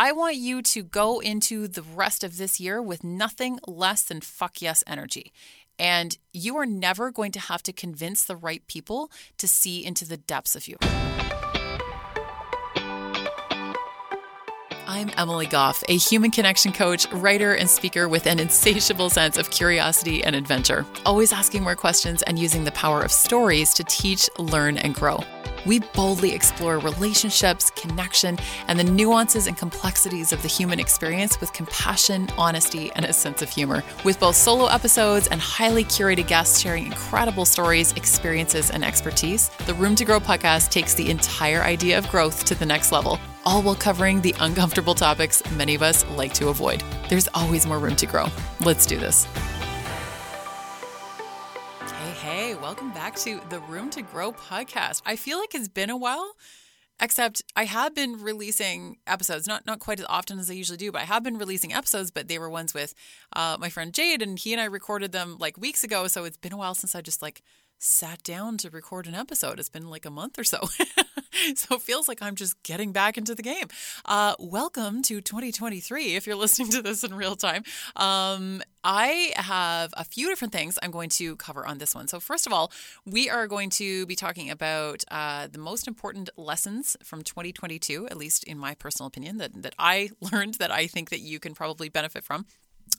I want you to go into the rest of this year with nothing less than fuck yes energy. And you are never going to have to convince the right people to see into the depths of you. I'm Emily Goff, a human connection coach, writer, and speaker with an insatiable sense of curiosity and adventure, always asking more questions and using the power of stories to teach, learn, and grow. We boldly explore relationships, connection, and the nuances and complexities of the human experience with compassion, honesty, and a sense of humor. With both solo episodes and highly curated guests sharing incredible stories, experiences, and expertise, the Room to Grow podcast takes the entire idea of growth to the next level, all while covering the uncomfortable topics many of us like to avoid. There's always more room to grow. Let's do this. Hey, welcome back to the Room to Grow podcast. I feel like it's been a while, except I have been releasing episodes, not not quite as often as I usually do, but I have been releasing episodes. But they were ones with uh, my friend Jade, and he and I recorded them like weeks ago. So it's been a while since I just like sat down to record an episode. It's been like a month or so. so it feels like I'm just getting back into the game. Uh, welcome to 2023 if you're listening to this in real time. Um, I have a few different things I'm going to cover on this one. So, first of all, we are going to be talking about uh, the most important lessons from 2022, at least in my personal opinion, that, that I learned that I think that you can probably benefit from.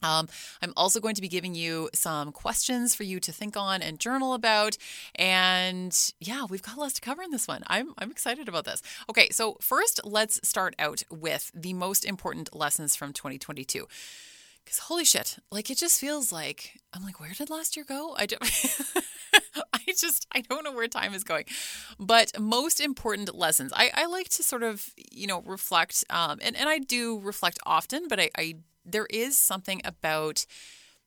Um, I'm also going to be giving you some questions for you to think on and journal about. And yeah, we've got lots to cover in this one. I'm, I'm excited about this. Okay, so first, let's start out with the most important lessons from 2022. Because holy shit, like it just feels like I'm like, where did last year go? I don't. I just I don't know where time is going. But most important lessons. I, I like to sort of, you know, reflect um, and, and I do reflect often, but I, I there is something about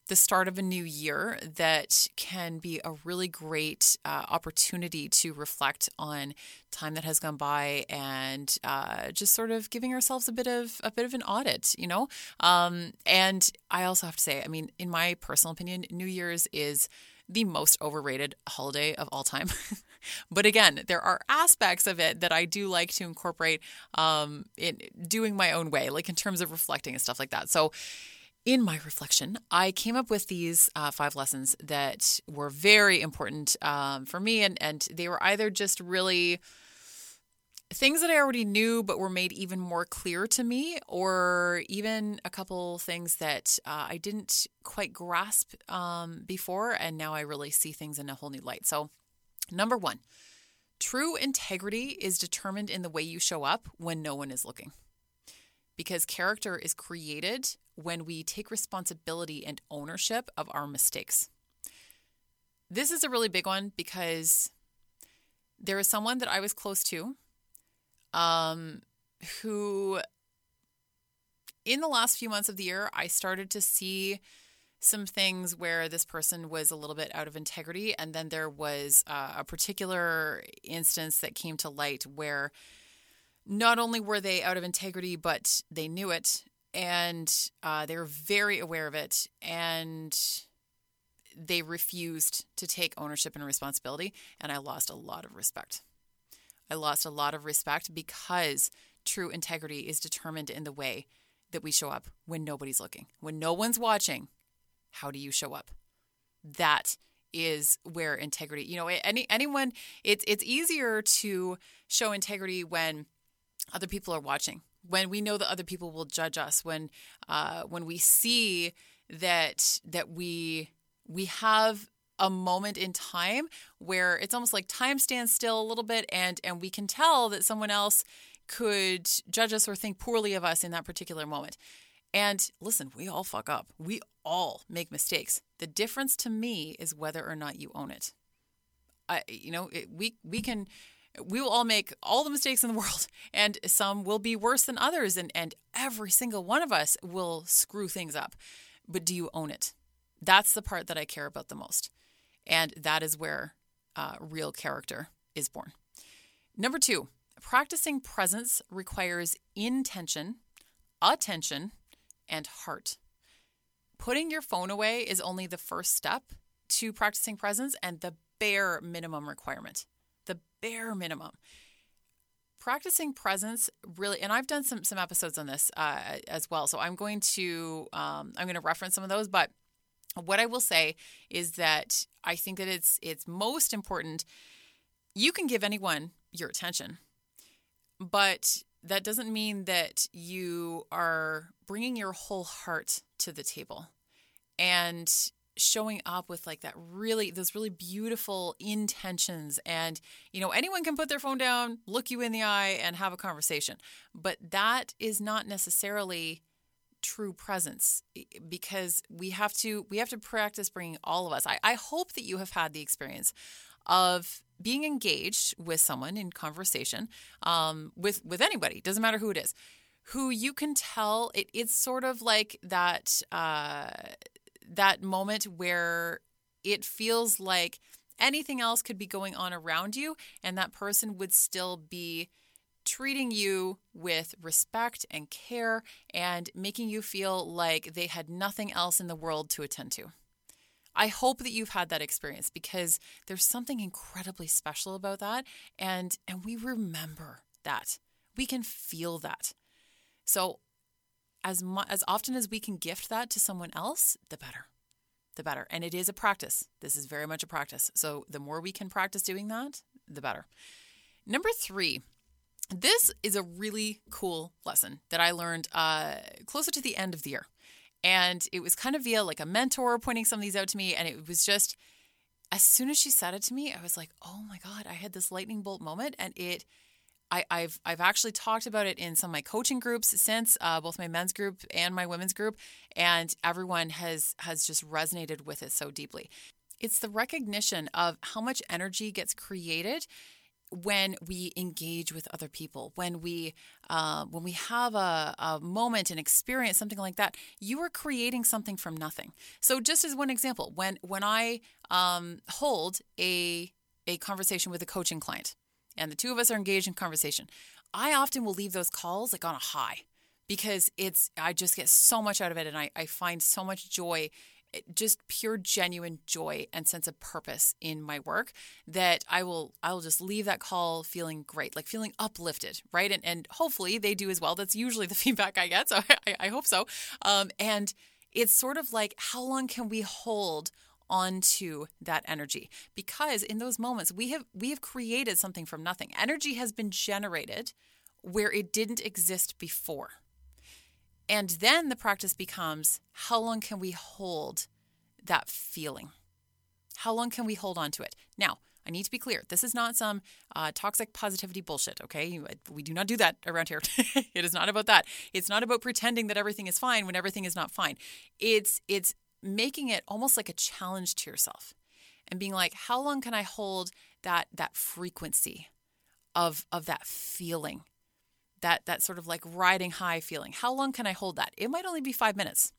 the start of a new year that can be a really great uh, opportunity to reflect on time that has gone by and uh, just sort of giving ourselves a bit of a bit of an audit, you know. Um, and I also have to say, I mean, in my personal opinion, New Year's is the most overrated holiday of all time. but again, there are aspects of it that I do like to incorporate um, in doing my own way, like in terms of reflecting and stuff like that. So, in my reflection, I came up with these uh, five lessons that were very important um, for me, and and they were either just really things that I already knew but were made even more clear to me, or even a couple things that uh, I didn't quite grasp um, before, and now I really see things in a whole new light. So, number one, true integrity is determined in the way you show up when no one is looking. Because character is created when we take responsibility and ownership of our mistakes. This is a really big one because there is someone that I was close to um, who in the last few months of the year, I started to see some things where this person was a little bit out of integrity. And then there was uh, a particular instance that came to light where not only were they out of integrity, but they knew it and uh, they were very aware of it. And they refused to take ownership and responsibility. And I lost a lot of respect. I lost a lot of respect because true integrity is determined in the way that we show up when nobody's looking. When no one's watching, how do you show up? That is where integrity, you know, any anyone it's it's easier to show integrity when other people are watching. When we know that other people will judge us, when uh, when we see that that we we have a moment in time where it's almost like time stands still a little bit and and we can tell that someone else could judge us or think poorly of us in that particular moment. And listen, we all fuck up. We all make mistakes. The difference to me is whether or not you own it. I, you know, it, we we can we will all make all the mistakes in the world and some will be worse than others and and every single one of us will screw things up. But do you own it? That's the part that I care about the most. And that is where uh, real character is born. Number two, practicing presence requires intention, attention, and heart. Putting your phone away is only the first step to practicing presence and the bare minimum requirement. The bare minimum. practicing presence really, and I've done some some episodes on this uh, as well. So I'm going to um, I'm going to reference some of those, but what I will say is that I think that it's it's most important. You can give anyone your attention, but that doesn't mean that you are bringing your whole heart to the table and showing up with like that really those really beautiful intentions. And you know anyone can put their phone down look you in the eye and have a conversation. But that is not necessarily true presence because we have to we have to practice bringing all of us. I, I hope that you have had the experience of being engaged with someone in conversation um, with with anybody doesn't matter who it is who you can tell it, it's sort of like that uh, that moment where it feels like anything else could be going on around you and that person would still be treating you with respect and care and making you feel like they had nothing else in the world to attend to. I hope that you've had that experience because there's something incredibly special about that and and we remember that. We can feel that. So as mu- as often as we can gift that to someone else, the better. The better. And it is a practice. This is very much a practice. So the more we can practice doing that, the better. Number 3, this is a really cool lesson that I learned uh, closer to the end of the year. And it was kind of via like a mentor pointing some of these out to me. And it was just, as soon as she said it to me, I was like, oh my God, I had this lightning bolt moment. And it, I, have I've actually talked about it in some of my coaching groups since uh, both my men's group and my women's group, and everyone has has just resonated with it so deeply. It's the recognition of how much energy gets created when we engage with other people, when we uh, when we have a, a moment, an experience, something like that, you are creating something from nothing. So, just as one example, when when I um, hold a a conversation with a coaching client, and the two of us are engaged in conversation, I often will leave those calls like on a high because it's I just get so much out of it, and I, I find so much joy just pure genuine joy and sense of purpose in my work that I will I will just leave that call feeling great, like feeling uplifted, right? And and hopefully they do as well. That's usually the feedback I get, so I, I hope so. Um, and it's sort of like how long can we hold onto that energy because in those moments we have we have created something from nothing energy has been generated where it didn't exist before and then the practice becomes how long can we hold that feeling? How long can we hold on to it? Now, I need to be clear. This is not some uh, toxic positivity bullshit, okay? We do not do that around here. it is not about that. It's not about pretending that everything is fine when everything is not fine. It's it's making it almost like a challenge to yourself and being like, how long can I hold that that frequency of of that feeling? That that sort of like riding high feeling. How long can I hold that? It might only be 5 minutes.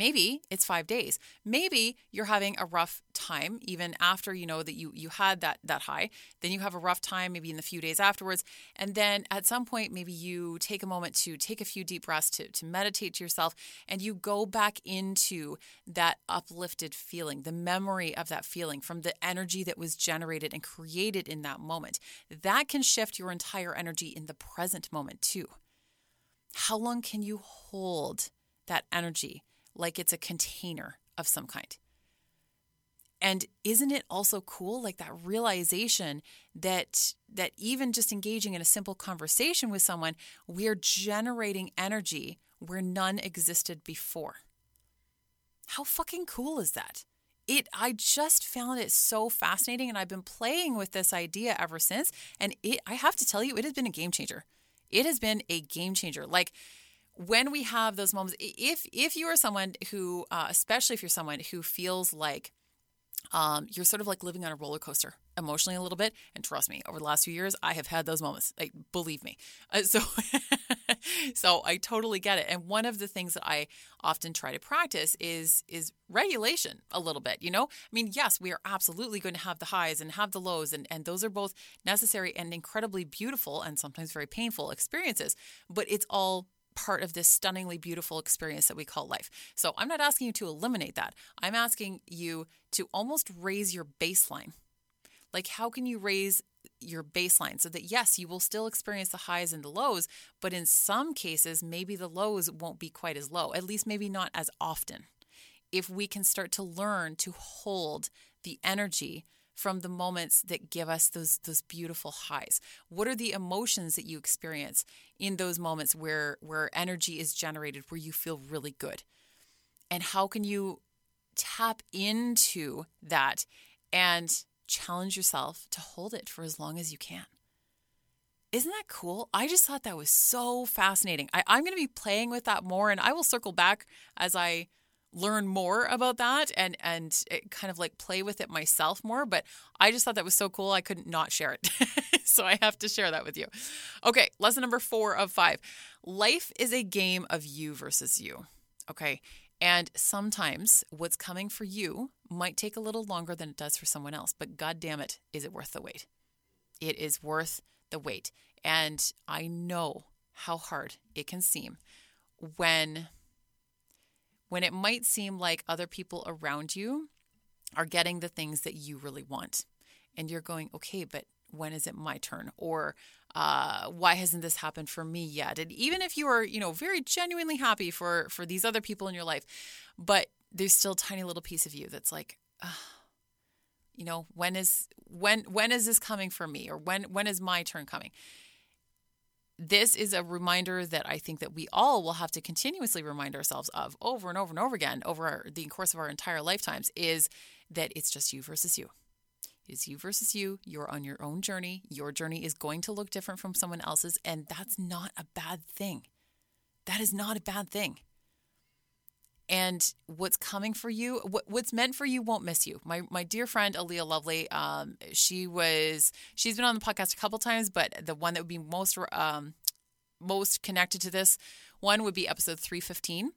Maybe it's five days. Maybe you're having a rough time even after you know that you you had that that high. Then you have a rough time maybe in the few days afterwards. And then at some point maybe you take a moment to take a few deep breaths to, to meditate to yourself and you go back into that uplifted feeling, the memory of that feeling from the energy that was generated and created in that moment. That can shift your entire energy in the present moment too. How long can you hold that energy? Like it's a container of some kind. And isn't it also cool like that realization that that even just engaging in a simple conversation with someone, we're generating energy where none existed before. How fucking cool is that? It I just found it so fascinating and I've been playing with this idea ever since and it I have to tell you it has been a game changer. It has been a game changer. Like when we have those moments, if if you are someone who, uh, especially if you're someone who feels like um, you're sort of like living on a roller coaster emotionally a little bit, and trust me, over the last few years, I have had those moments. Like, believe me. Uh, so, so I totally get it. And one of the things that I often try to practice is is regulation a little bit. You know, I mean, yes, we are absolutely going to have the highs and have the lows, and and those are both necessary and incredibly beautiful and sometimes very painful experiences. But it's all part of this stunningly beautiful experience that we call life. So I'm not asking you to eliminate that. I'm asking you to almost raise your baseline. Like, how can you raise your baseline so that yes, you will still experience the highs and the lows, but in some cases, maybe the lows won't be quite as low, at least maybe not as often. If we can start to learn to hold the energy from the moments that give us those those beautiful highs what are the emotions that you experience in those moments where where energy is generated where you feel really good and how can you tap into that and challenge yourself to hold it for as long as you can isn't that cool? I just thought that was so fascinating. I, am going to be playing with that more, and I will circle back as I learn more about that and and eh, kind of like play with it myself more but i just thought that was so cool i couldn't not share it. So i have to share that with you. Okay lesson number four of five. Life is a game of you versus you okay? And sometimes what's coming for you might take a little longer than it does for someone else but god damn it is it worth the wait? It is worth the wait. And i know how hard it can seem when when it might seem like other people around you are getting the things that you really want. And you're going, okay, but when is it my turn? Or uh, why hasn't this happened for me yet? And even if you are, you know, very genuinely happy for for these other people in your life, but there's still a tiny little piece of you that's like, you know, when is when when is this coming for me? Or when when is my turn coming? This is a reminder that I think that we all will have to continuously remind ourselves of over and over and over again over our, the course of our entire lifetimes is that it's just you versus you. It's you versus you. You're on your own journey. Your journey is going to look different from someone else's, and that's not a bad thing. That is not a bad thing. And what's coming for you, what, what's meant for you, won't miss you. My my dear friend Aaliyah Lovely, um, she was she's been on the podcast a couple times, but the one that would be most um, most connected to this one would be episode three fifteen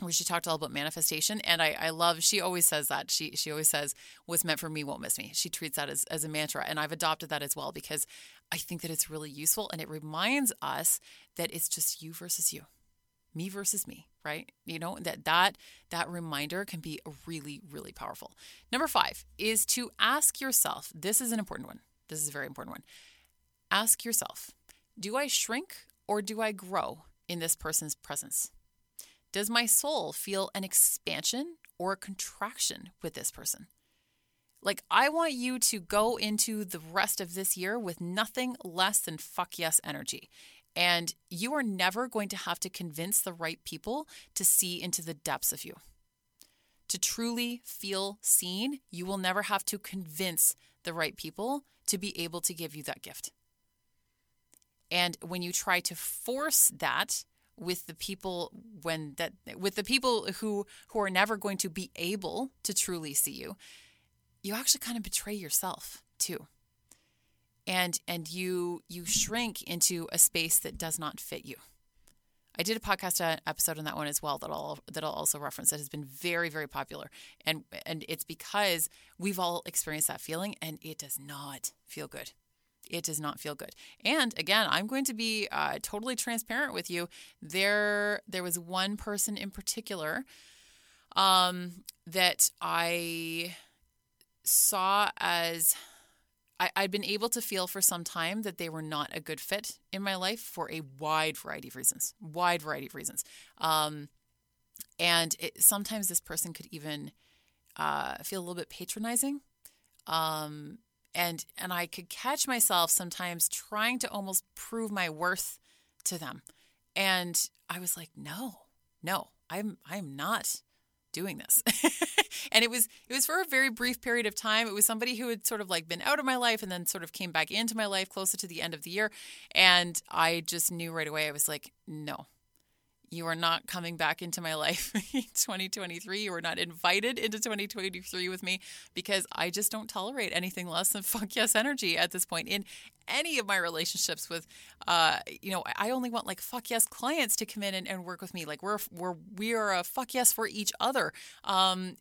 where she talked all about manifestation. And I, I love she always says that. She she always says what's meant for me won't miss me. She treats that as, as a mantra and i've adopted that as well because i think that it's really useful and it reminds us that it's just you versus you me versus me right? You know that that that reminder can be really really powerful. Number 5 is to ask yourself this is an important one. This is a very important one. Ask yourself do i shrink or do i grow in this person's presence? Does my soul feel an expansion or a contraction with this person? Like, I want you to go into the rest of this year with nothing less than fuck yes energy. And you are never going to have to convince the right people to see into the depths of you. To truly feel seen, you will never have to convince the right people to be able to give you that gift. And when you try to force that with the people when that with the people who who are never going to be able to truly see you, you actually kind of betray yourself too and and you you shrink into a space that does not fit you. I did a podcast uh, episode on that one as well that I'll that I'll also reference that has been very very popular and and it's because we've all experienced that feeling and it does not feel good. It does not feel good. And again, I'm going to be uh, totally transparent with you. There there was one person in particular um, that I saw as I, I'd been able to feel for some time that they were not a good fit in my life for a wide variety of reasons. Wide variety of reasons. Um, and it, sometimes this person could even uh, feel a little bit patronizing. Um, and and I could catch myself sometimes trying to almost prove my worth to them. And I was like, no, no, I'm I'm not doing this. and it was it was for a very brief period of time. It was somebody who had sort of like been out of my life and then sort of came back into my life closer to the end of the year. And I just knew right away I was like, no, you are not coming back into my life in 2023. You are not invited into 2023 with me because I just don't tolerate anything less than fuck yes energy at this point in any of my relationships with, uh, you know, I only want like fuck yes clients to come in and, and work with me. Like we're, we're, we are a fuck yes for each other. Um,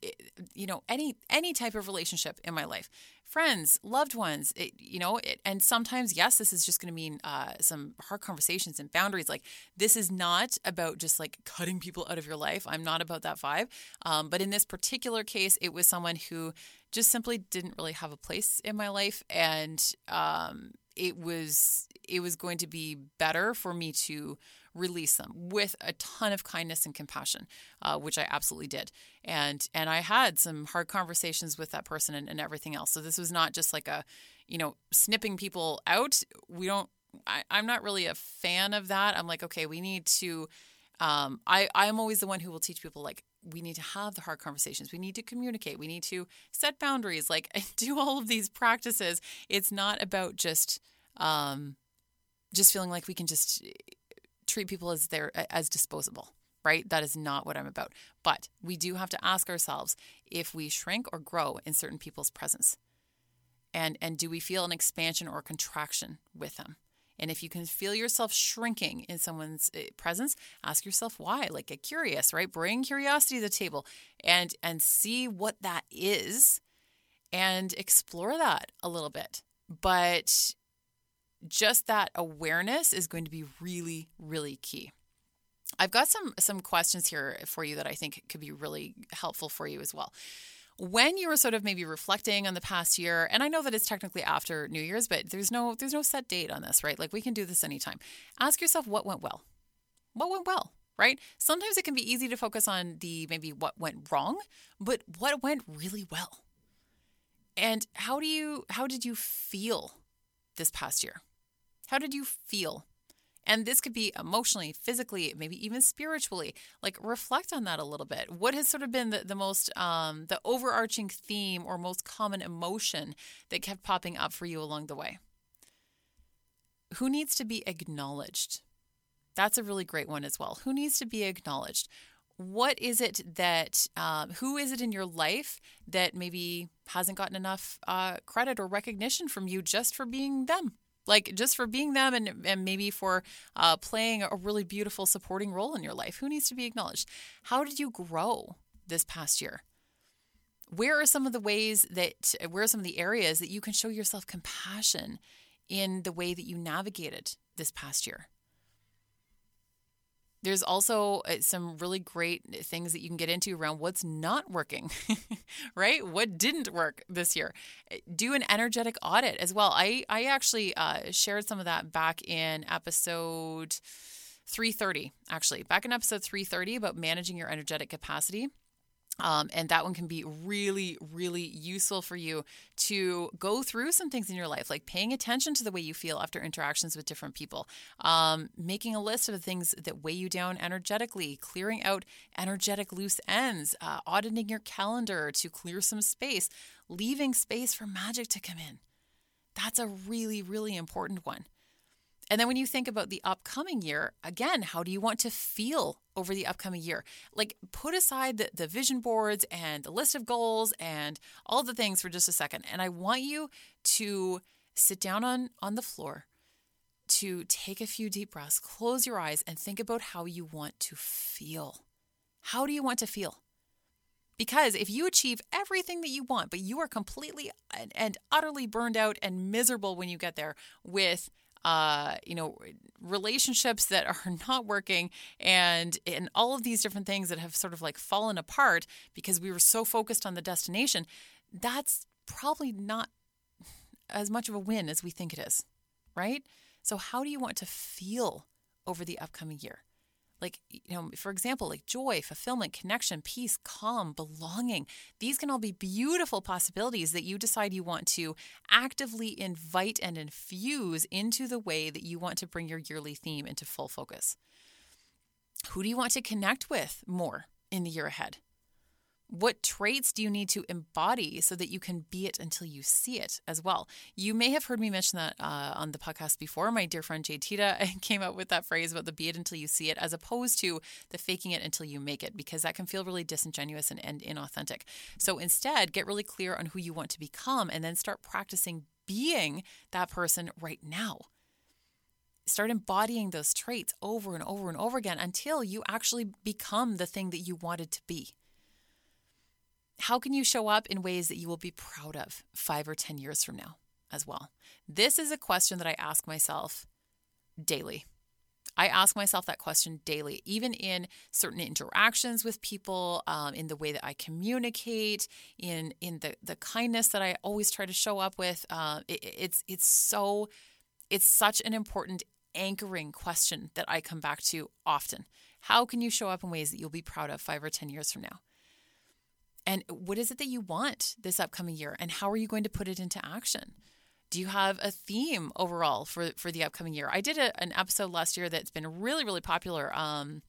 you know, any, any type of relationship in my life friends, loved ones, it, you know, it, and sometimes, yes, this is just going to mean uh, some hard conversations and boundaries. Like, this is not about just like cutting people out of your life. I'm not about that vibe. Um, but in this particular case, it was someone who just simply didn't really have a place in my life and um, it was it was going to be better for me to release them with a ton of kindness and compassion, uh, which I absolutely did. And and I had some hard conversations with that person and, and everything else. So this was not just like a, you know, snipping people out. We don't. I, I'm not really a fan of that. I'm like, okay, we need to. Um, I I'm always the one who will teach people like we need to have the hard conversations. We need to communicate. We need to set boundaries. Like do all of these practices. It's not about just um, just feeling like we can just treat people as they're as disposable right? That is not what i'm about. But we do have to ask ourselves if we shrink or grow in certain people's presence. And and do we feel an expansion or contraction with them? And if you can feel yourself shrinking in someone's eh, presence ask yourself why. Like get curious right? Bring curiosity to the table and and see what that is and explore that a little bit. But just that awareness is going to be really, really key. I've got some some questions here for you that I think could be really helpful for you as well. When you were sort of maybe reflecting on the past year, and I know that it's technically after New Year's, but there's no there's no set date on this, right? Like we can do this anytime. Ask yourself what went well. What went well? right? Sometimes it can be easy to focus on the maybe what went wrong, but what went really well? And how do you how did you feel this past year? How did you feel? And this could be emotionally, physically, maybe even spiritually. Like reflect on that a little bit. What has sort of been the, the most, um, the overarching theme or most common emotion that kept popping up for you along the way? Who needs to be acknowledged? That's a really great one as well. Who needs to be acknowledged? What is it that, um, who is it in your life that maybe hasn't gotten enough uh, credit or recognition from you just for being them? Like just for being them and, and maybe for uh, playing a really beautiful supporting role in your life. Who needs to be acknowledged? How did you grow this past year? Where are some of the ways that, where are some of the areas that you can show yourself compassion in the way that you navigated this past year? There's also uh, some really great things that you can get into around what's not working, right? What didn't work this year. Do an energetic audit as well. I, I actually uh, shared some of that back in episode 330, actually, back in episode 330 about managing your energetic capacity. Um, and that one can be really, really useful for you to go through some things in your life, like paying attention to the way you feel after interactions with different people, um, making a list of the things that weigh you down energetically, clearing out energetic loose ends, uh, auditing your calendar to clear some space, leaving space for magic to come in. That's a really, really important one. And then when you think about the upcoming year, again, how do you want to feel over the upcoming year? Like put aside the, the vision boards and the list of goals and all the things for just a second. And I want you to sit down on, on the floor, to take a few deep breaths, close your eyes, and think about how you want to feel. How do you want to feel? Because if you achieve everything that you want, but you are completely and, and utterly burned out and miserable when you get there with uh, you know, relationships that are not working and and all of these different things that have sort of like fallen apart because we were so focused on the destination, that's probably not as much of a win as we think it is, right? So how do you want to feel over the upcoming year? Like you know for example like joy fulfillment connection peace calm belonging. These can all be beautiful possibilities that you decide you want to actively invite and infuse into the way that you want to bring your yearly theme into full focus. Who do you want to connect with more in the year ahead what traits do you need to embody so that you can be it until you see it as well? You may have heard me mention that uh, on the podcast before. My dear friend Jay Tita came up with that phrase about the be it until you see it, as opposed to the faking it until you make it, because that can feel really disingenuous and, and inauthentic. So instead, get really clear on who you want to become and then start practicing being that person right now start embodying those traits over and over and over again until you actually become the thing that you wanted to be. How can you show up in ways that you will be proud of five or 10 years from now as well? This is a question that I ask myself daily. I ask myself that question daily, even in certain interactions with people, um, in the way that I communicate, in in the the kindness that I always try to show up with. Uh, it, it's it's so it's such an important anchoring question that I come back to often. How can you show up in ways that you'll be proud of five or ten years from now? And what is it that you want this upcoming year? And how are you going to put it into action? Do you have a theme overall for, for the upcoming year? I did a, an episode last year that's been really, really popular. Um,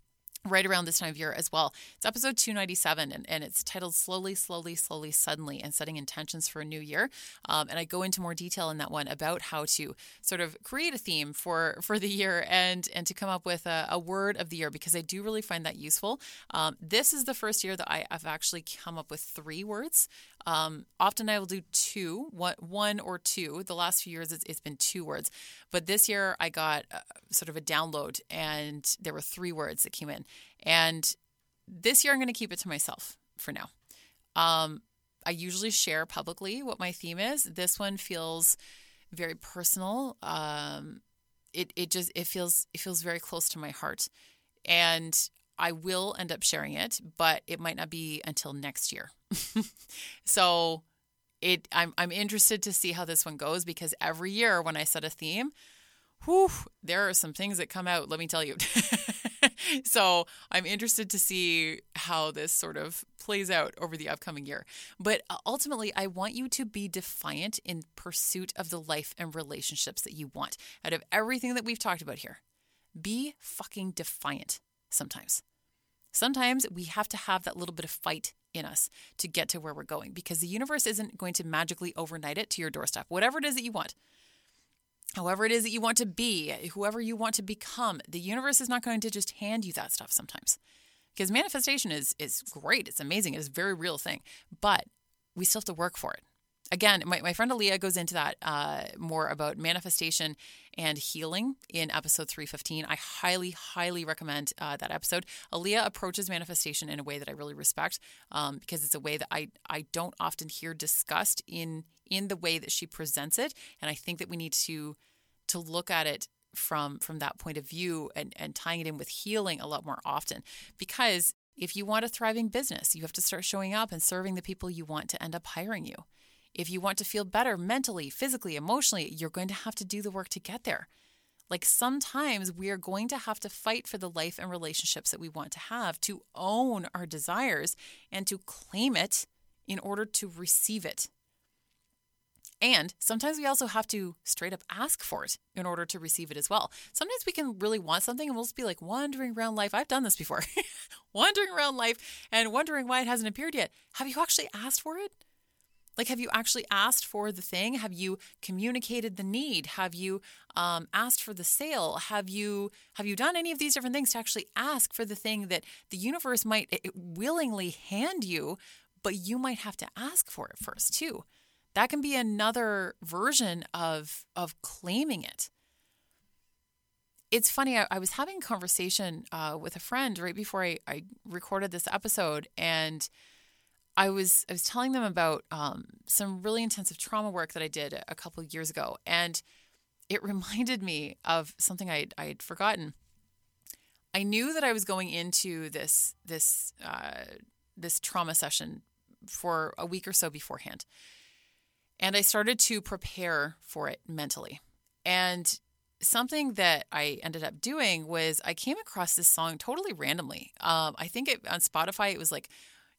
right around this time of year as well. It's episode 297 and, and it's titled Slowly, Slowly, Slowly, Suddenly and Setting Intentions for a New Year. Um, and I go into more detail in that one about how to sort of create a theme for, for the year and, and to come up with a, a word of the year because I do really find that useful. Um, this is the first year that I have actually come up with three words. Um, often I will do two, one, one or two. The last few years it's, it's been two words, but this year I got uh, sort of a download and there were three words that came in. And this year I'm going to keep it to myself for now. Um, I usually share publicly what my theme is. This one feels very personal. Um, it it just it feels it feels very close to my heart, and I will end up sharing it, but it might not be until next year. so it I'm I'm interested to see how this one goes because every year when I set a theme, whew, there are some things that come out, let me tell you. so I'm interested to see how this sort of plays out over the upcoming year. But uh, ultimately, I want you to be defiant in pursuit of the life and relationships that you want. Out of everything that we've talked about here, be fucking defiant sometimes. Sometimes we have to have that little bit of fight in us to get to where we're going because the universe isn't going to magically overnight it to your doorstep. Whatever it is that you want, however it is that you want to be, whoever you want to become, the universe is not going to just hand you that stuff sometimes. Because manifestation is is great, it's amazing, it's a very real thing, but we still have to work for it again, my, my friend Aaliyah goes into that uh, more about manifestation and healing in episode 315. I highly, highly recommend uh, that episode. Aaliyah approaches manifestation in a way that I really respect um, because it's a way that I, I don't often hear discussed in in the way that she presents it. And I think that we need to to look at it from from that point of view and, and tying it in with healing a lot more often because if you want a thriving business, you have to start showing up and serving the people you want to end up hiring you. If you want to feel better mentally, physically, emotionally, you're going to have to do the work to get there. Like sometimes we are going to have to fight for the life and relationships that we want to have, to own our desires and to claim it in order to receive it. And sometimes we also have to straight up ask for it in order to receive it as well. Sometimes we can really want something and we'll just be like wandering around life. I've done this before, wandering around life and wondering why it hasn't appeared yet. Have you actually asked for it? Like, have you actually asked for the thing? Have you communicated the need? Have you um, asked for the sale? Have you have you done any of these different things to actually ask for the thing that the universe might eh, willingly hand you, but you might have to ask for it first too? That can be another version of of claiming it. It's funny. I, I was having a conversation uh, with a friend right before I, I recorded this episode, and I was I was telling them about um, some really intensive trauma work that I did a couple of years ago, and it reminded me of something I I had forgotten. I knew that I was going into this this uh, this trauma session for a week or so beforehand, and I started to prepare for it mentally. And something that I ended up doing was I came across this song totally randomly. Um, I think it, on Spotify it was like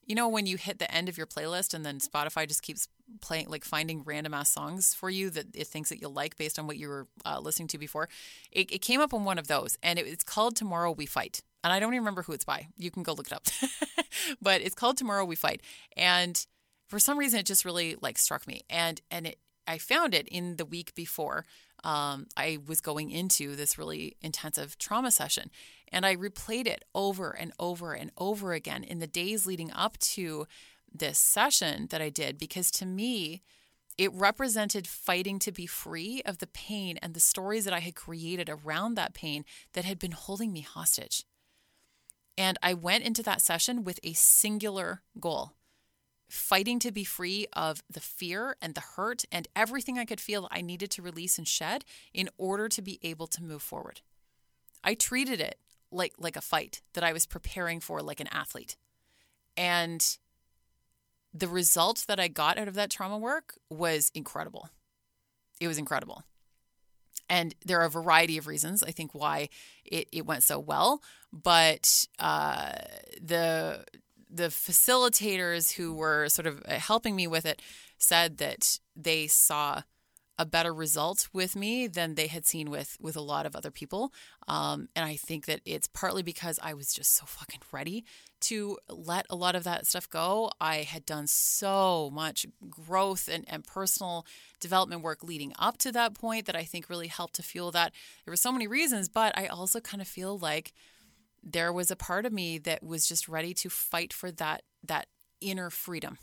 you know when you hit the end of your playlist and then Spotify just keeps playing like finding random ass songs for you that it thinks that you'll like based on what you were uh, listening to before. It, it, came up on one of those and it, it's called Tomorrow We Fight. And I don't even remember who it's by. You can go look it up. but it's called Tomorrow We Fight. And for some reason it just really like struck me. And and it I found it in the week before um, I was going into this really intensive trauma session. And I replayed it over and over and over again in the days leading up to this session that I did because to me, it represented fighting to be free of the pain and the stories that I had created around that pain that had been holding me hostage. And I went into that session with a singular goal fighting to be free of the fear and the hurt and everything I could feel I needed to release and shed in order to be able to move forward. I treated it like like a fight that I was preparing for like an athlete. And the result that I got out of that trauma work was incredible. It was incredible. And there are a variety of reasons, I think, why it, it went so well. But uh, the the facilitators who were sort of helping me with it said that they saw a better result with me than they had seen with with a lot of other people. Um, and I think that it's partly because I was just so fucking ready to let a lot of that stuff go. I had done so much growth and, and personal development work leading up to that point that I think really helped to fuel that. There were so many reasons, but I also kind of feel like there was a part of me that was just ready to fight for that that inner freedom.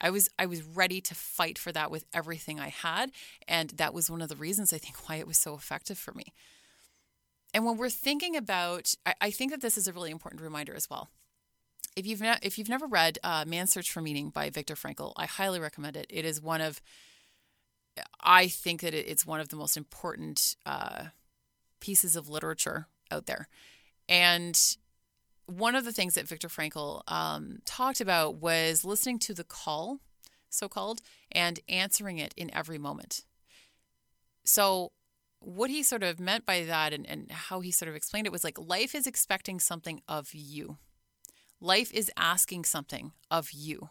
I was I was ready to fight for that with everything I had, and that was one of the reasons I think why it was so effective for me. And when we're thinking about, I, I think that this is a really important reminder as well. If you've ne- if you've never read uh, Man's Search for Meaning by Viktor Frankl, I highly recommend it. It is one of, I think that it's one of the most important uh, pieces of literature out there. And one of the things that Viktor Frankl um, talked about was listening to the call, so called, and answering it in every moment. So, what he sort of meant by that and, and how he sort of explained it was like life is expecting something of you. Life is asking something of you.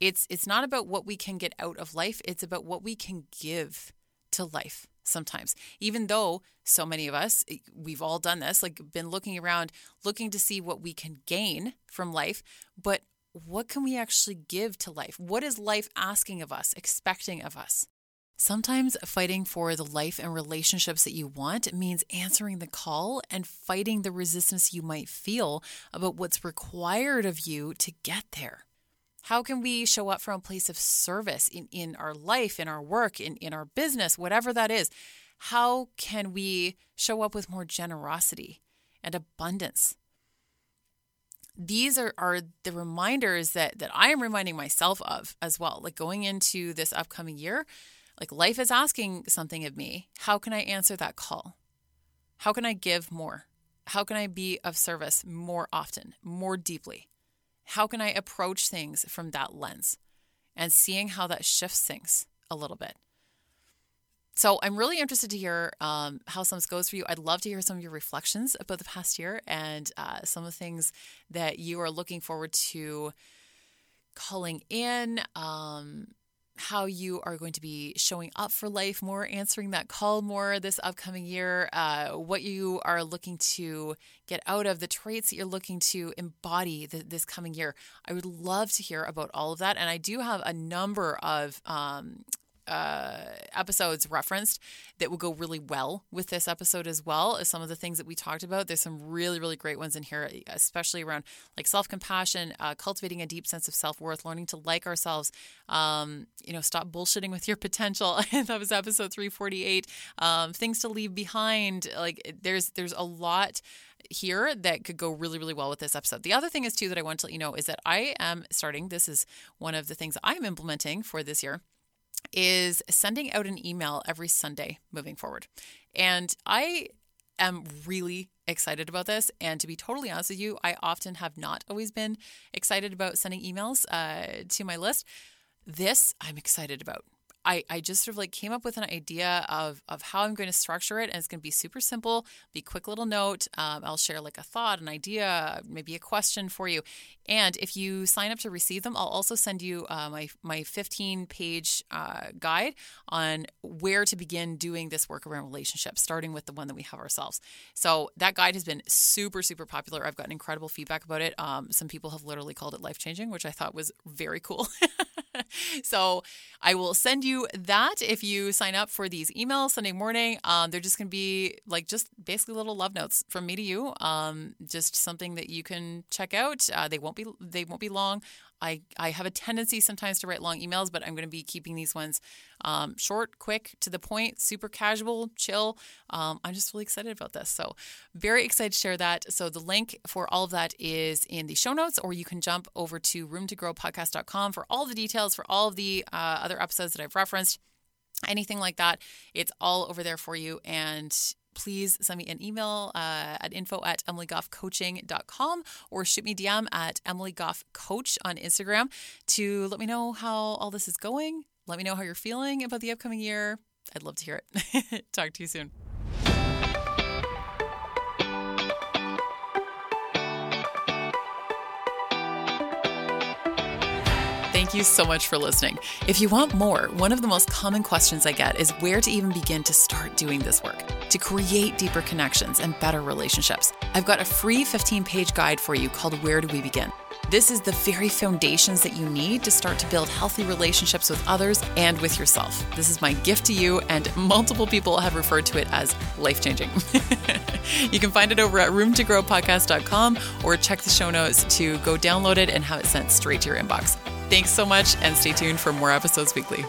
It's it's not about what we can get out of life, it's about what we can give to life sometimes. Even though so many of us, eh, we've all done this, like been looking around, looking to see what we can gain from life, but what can we actually give to life? What is life asking of us, expecting of us? Sometimes fighting for the life and relationships that you want means answering the call and fighting the resistance you might feel about what's required of you to get there. How can we show up from a place of service in, in our life, in our work, in, in our business, whatever that is? How can we show up with more generosity and abundance? These are, are the reminders that, that I am reminding myself of as well. Like going into this upcoming year, like life is asking something of me. How can I answer that call? How can I give more? How can I be of service more often, more deeply? How can I approach things from that lens and seeing how that shifts things a little bit. So I'm really interested to hear um, how some goes for you. I'd love to hear some of your reflections about the past year and uh, some of the things that you are looking forward to calling in. Um, how you are going to be showing up for life more, answering that call more this upcoming year, uh, what you are looking to get out of, the traits that you're looking to embody the, this coming year. I would love to hear about all of that. And I do have a number of um, uh, episodes referenced that would go really well with this episode as well as some of the things that we talked about. There's some really, really great ones in here, especially around like self compassion, uh, cultivating a deep sense of self worth, learning to like ourselves, um, you know, stop bullshitting with your potential. that was episode 348. Um, things to leave behind. Like there's there's a lot here that could go really, really well with this episode. The other thing is too that I want to let you know is that I am starting. This is one of the things I'm implementing for this year is sending out an email every Sunday moving forward. And I am really excited about this. And to be totally honest with you, I often have not always been excited about sending emails uh, to my list. This I'm excited about. I, I just sort of like came up with an idea of, of how I'm going to structure it. And it's going to be super simple, be quick little note. Um, I'll share like a thought, an idea, maybe a question for you. And if you sign up to receive them, I'll also send you uh, my, my 15 page uh, guide on where to begin doing this work around relationships, starting with the one that we have ourselves. So that guide has been super, super popular. I've gotten incredible feedback about it. Um, some people have literally called it life changing, which I thought was very cool. so I will send you that if you sign up for these emails Sunday morning. Um, they're just going to be like just basically little love notes from me to you. Um, just something that you can check out. Uh, they won't be they won't be long. I, I have a tendency sometimes to write long emails, but I'm going to be keeping these ones um, short, quick, to the point, super casual, chill. Um, I'm just really excited about this. So, very excited to share that. So, the link for all of that is in the show notes, or you can jump over to roomtogrowpodcast.com for all the details for all of the uh, other episodes that I've referenced anything like that. It's all over there for you. And please send me an email uh, at info at emilygoffcoaching.com or shoot me DM at emilygoffcoach on Instagram to let me know how all this is going. Let me know how you're feeling about the upcoming year. I'd love to hear it. Talk to you soon. Thank you so much for listening. If you want more, one of the most common questions I get is where to even begin to start doing this work, to create deeper connections and better relationships. I've got a free 15 page guide for you called Where Do We Begin? This is the very foundations that you need to start to build healthy relationships with others and with yourself. This is my gift to you, and multiple people have referred to it as life changing. you can find it over at roomtogrowpodcast.com or check the show notes to go download it and have it sent straight to your inbox. Thanks so much, and stay tuned for more episodes weekly.